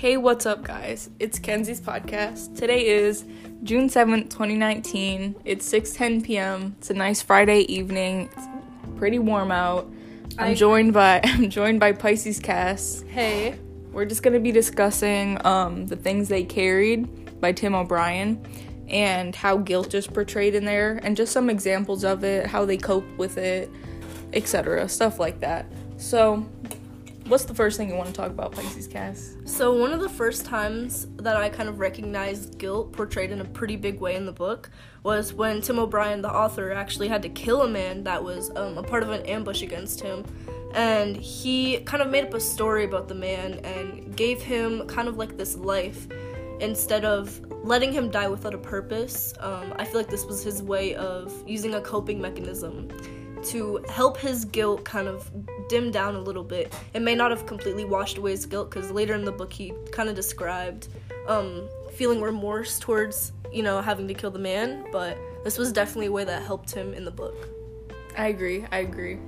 Hey, what's up, guys? It's Kenzie's podcast. Today is June 7th, 2019. It's 6:10 p.m. It's a nice Friday evening. It's pretty warm out. I'm I- joined by I'm joined by Pisces Cass. Hey. We're just going to be discussing um, the things they carried by Tim O'Brien and how guilt is portrayed in there and just some examples of it, how they cope with it, etc. Stuff like that. So, what's the first thing you want to talk about, Pisces Cass? So, one of the first times that I kind of recognized guilt portrayed in a pretty big way in the book was when Tim O'Brien, the author, actually had to kill a man that was um, a part of an ambush against him. And he kind of made up a story about the man and gave him kind of like this life instead of letting him die without a purpose. Um, I feel like this was his way of using a coping mechanism to help his guilt kind of dim down a little bit. It may not have completely washed away his guilt because later in the book he kind of described um, feeling remorse towards, you know, having to kill the man, but this was definitely a way that helped him in the book. I agree. I agree.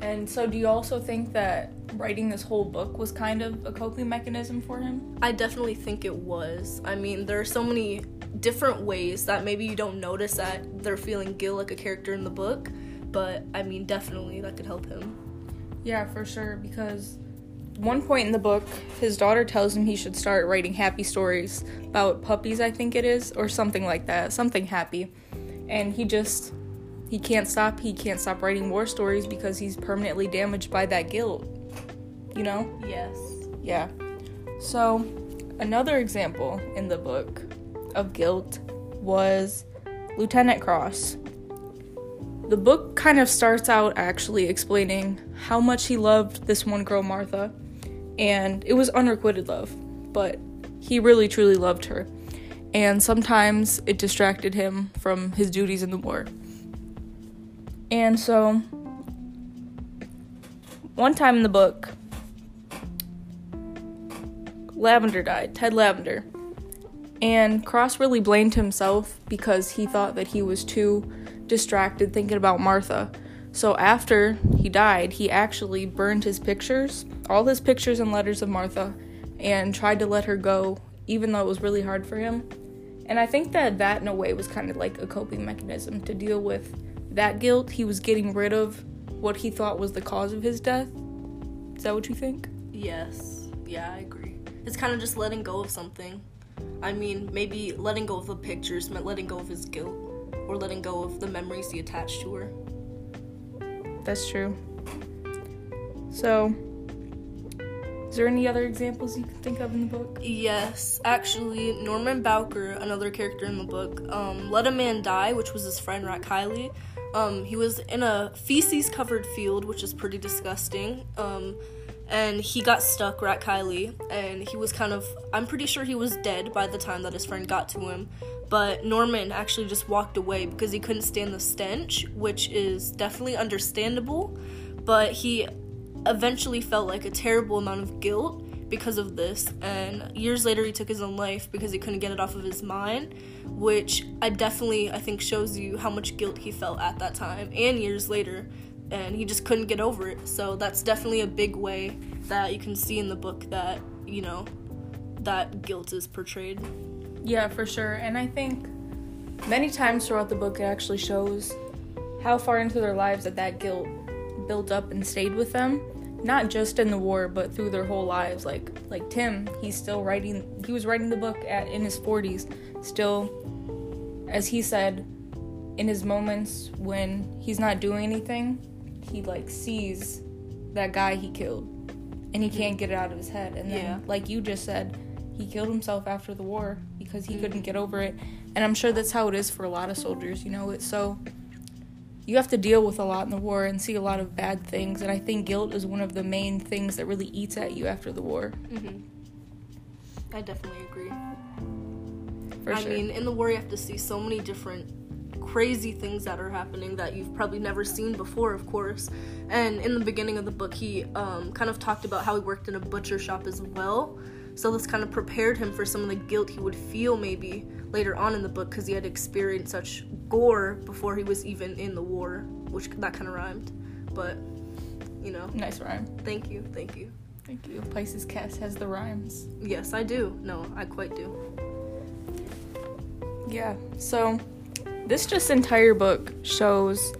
And so, do you also think that writing this whole book was kind of a coping mechanism for him? I definitely think it was. I mean, there are so many different ways that maybe you don't notice that they're feeling guilt like a character in the book, but I mean, definitely that could help him. Yeah, for sure. Because one point in the book, his daughter tells him he should start writing happy stories about puppies, I think it is, or something like that, something happy. And he just he can't stop. He can't stop writing war stories because he's permanently damaged by that guilt. You know? Yes. Yeah. So, another example in the book of guilt was Lieutenant Cross. The book kind of starts out actually explaining how much he loved this one girl, Martha, and it was unrequited love, but he really truly loved her. And sometimes it distracted him from his duties in the war. And so, one time in the book, Lavender died, Ted Lavender. And Cross really blamed himself because he thought that he was too distracted thinking about Martha. So after he died, he actually burned his pictures, all his pictures and letters of Martha, and tried to let her go, even though it was really hard for him. And I think that that, in a way, was kind of like a coping mechanism to deal with that guilt. He was getting rid of what he thought was the cause of his death. Is that what you think? Yes. Yeah, I agree. It's kind of just letting go of something. I mean, maybe letting go of the pictures meant letting go of his guilt, or letting go of the memories he attached to her. That's true. So, is there any other examples you can think of in the book? Yes, actually, Norman Bowker, another character in the book, um, let a man die, which was his friend Rat Kiley. Um, he was in a feces covered field, which is pretty disgusting. Um, and he got stuck, Rat Kiley and he was kind of, I'm pretty sure he was dead by the time that his friend got to him. But Norman actually just walked away because he couldn't stand the stench, which is definitely understandable. But he eventually felt like a terrible amount of guilt because of this and years later he took his own life because he couldn't get it off of his mind which i definitely i think shows you how much guilt he felt at that time and years later and he just couldn't get over it so that's definitely a big way that you can see in the book that you know that guilt is portrayed Yeah, for sure. And I think many times throughout the book, it actually shows how far into their lives that that guilt built up and stayed with them. Not just in the war, but through their whole lives. Like like Tim, he's still writing. He was writing the book at in his forties, still, as he said, in his moments when he's not doing anything, he like sees that guy he killed, and he can't get it out of his head. And then, Yeah. like you just said, he killed himself after the war because he couldn't get over it. And I'm sure that's how it is for a lot of soldiers, you know, it's so you have to deal with a lot in the war and see a lot of bad things and I think guilt is one of the main things that really eats at you after the war. mm-hmm. i definitely agree For I sure. mean, in the war, you have to see so many different crazy things that are happening that you've probably never seen before, of course. And in the beginning of the book, he um, kind of talked about how he worked in a butcher shop as well. So this kind of prepared him for some of the guilt he would feel maybe later on in the book because he had experienced such gore before he was even in the war, which that kind of rhymed. But, you know, nice rhyme. thank you, thank you. Thank you. Pisces Cast has the rhymes. Yes, I do. No, I quite do. Yeah. So, this just entire book shows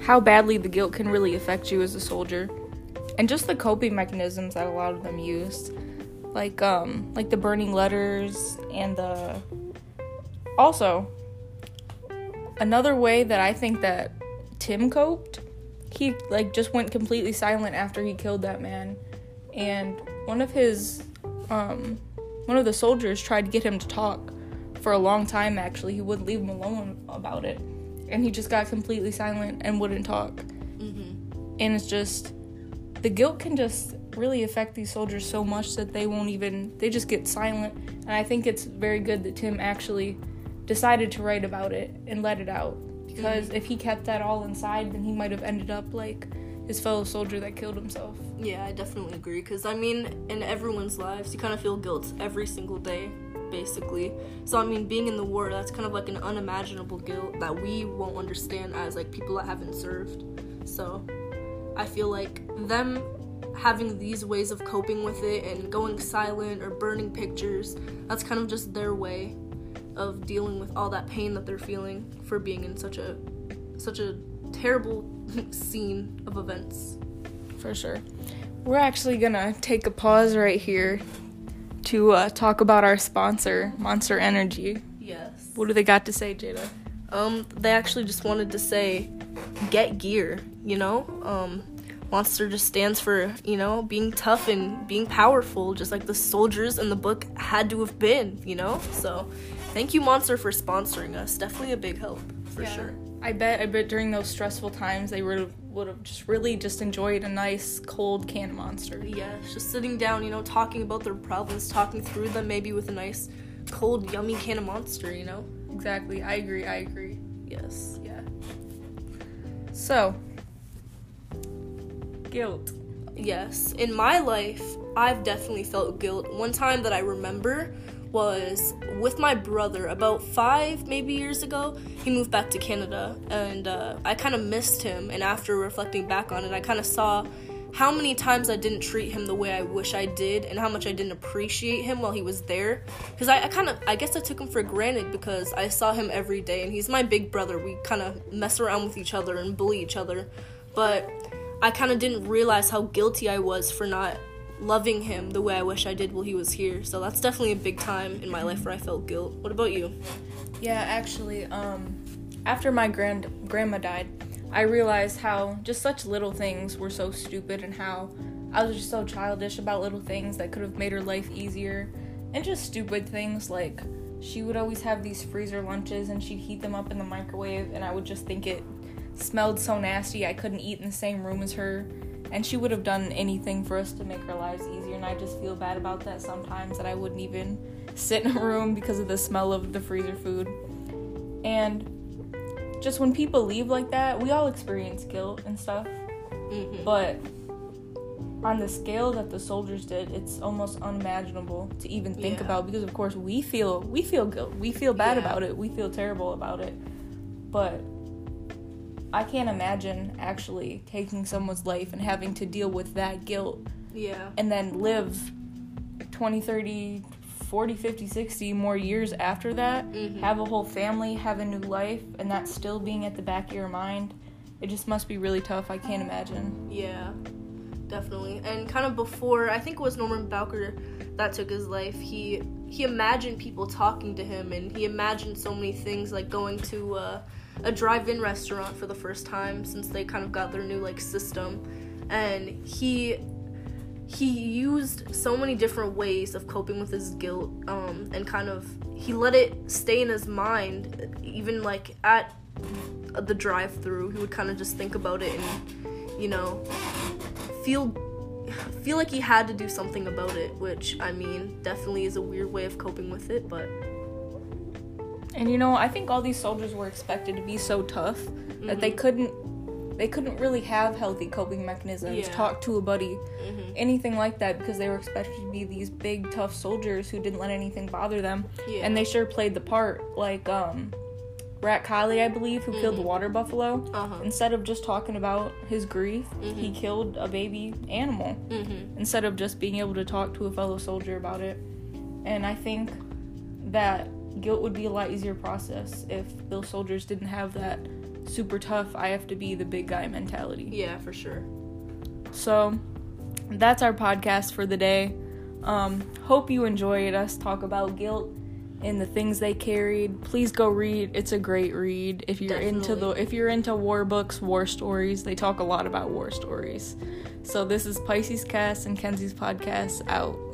how badly the guilt can really affect you as a soldier, and just the coping mechanisms that a lot of them used, like um, like the burning letters and the. Also, another way that I think that Tim coped, he like just went completely silent after he killed that man, and one of his um, one of the soldiers tried to get him to talk for a long time actually he wouldn't leave him alone about it. And he just got completely silent and wouldn't talk. Mm-hmm. and it's just the guilt can just really affect these soldiers so much that they won't even they just get silent. And i think it's very good that tim actually decided to write about it and let it out. Because if he kept that all inside then he might have ended up like his fellow soldier that killed himself. Yeah, I definitely agree. Because, I mean, in everyone's lives, you kind of feel guilt every single day, basically. So, I mean, being in the war, that's kind of like an unimaginable guilt that we won't understand as, like, people that haven't served. So, I feel like them having these ways of coping with it and going silent or burning pictures, that's kind of just their way of dealing with all that pain that they're feeling for being in such a such a terrible scene of events. For sure. We're actually gonna take a pause right here to uh, talk about our sponsor, Monster Energy. Yes. What do they got to say, Jada? Um, they actually just wanted to say, get gear, you know? Um, Monster just stands for, you know, being tough and being powerful, just like the soldiers in the book had to have been, you know? So, thank you, Monster, for sponsoring us. Definitely a big help, for sure. I bet. I bet during those stressful times, they would would have just really just enjoyed a nice cold can of Monster. Yeah, just sitting down, you know, talking about their problems, talking through them, maybe with a nice, cold, yummy can of Monster, you know? Exactly. I agree. I agree. Yes. Yeah. So, guilt. Yes. In my life, I've definitely felt guilt. One time that I remember was with my brother about five maybe years ago. He moved back to canada and uh, i kind of missed him. And after reflecting back on it i kind of saw how many times i didn't treat him the way i wish i did and how much i didn't appreciate him while he was there. Because I, I kind of i guess i took him for granted because i saw him every day and he's my big brother. We kind of mess around with each other and bully each other. But i kind of didn't realize how guilty i was for not loving him the way I wish I did while he was here. So that's definitely a big time in my life where I felt guilt. What about you? Yeah, actually, um, after my grand grandma died, I realized how just such little things were so stupid and how I was just so childish about little things that could have made her life easier. And just stupid things like she would always have these freezer lunches and she'd heat them up in the microwave and I would just think it smelled so nasty I couldn't eat in the same room as her. And she would have done anything for us to make our lives easier and I just feel bad about that sometimes that I wouldn't even sit in a room because of the smell of the freezer food. And just when people leave like that, we all experience guilt and stuff. Mm-hmm. But on the scale that the soldiers did, it's almost unimaginable to even think Yeah. about because of course we feel we feel guilt. We feel bad Yeah. about it. We feel terrible about it. But I can't imagine actually taking someone's life and having to deal with that guilt Yeah. and then live 20, 30, 40, 50, 60 more years after that, mm-hmm. have a whole family, have a new life, and that still being at the back of your mind. It just must be really tough. I can't imagine. Yeah. Definitely. And kind of before, I think it was Norman Bowker that took his life. He he imagined people talking to him, and he imagined so many things like going to uh, a drive-in restaurant for the first time since they kind of got their new like system, and he he used so many different ways of coping with his guilt um, and kind of he let it stay in his mind even like at the drive through he would kind of just think about it and you know feel feel like he had to do something about it which i mean definitely is a weird way of coping with it but And you know, I think all these soldiers were expected to be so tough that they couldn't they couldn't really have healthy coping mechanisms, Yeah. talk to a buddy, Mhm. anything like that because they were expected to be these big tough soldiers who didn't let anything bother them. Yeah. And they sure played the part like um Rat Kiley, I believe, who killed the water buffalo. Uh-huh. Instead of just talking about his grief, Mm-hmm. he killed a baby animal. Mhm. Instead of just being able to talk to a fellow soldier about it. And I think that guilt would be a lot easier process if those soldiers didn't have that super tough, I have to be the big guy mentality. Yeah, for sure. So that's our podcast for the day. Um, hope you enjoyed us talk about guilt and the things they carried. Please go read. It's a great read. If you're into the if you're into war books, war stories, they talk a lot about war stories. So this is Pisces Cast and Kenzie's podcast out.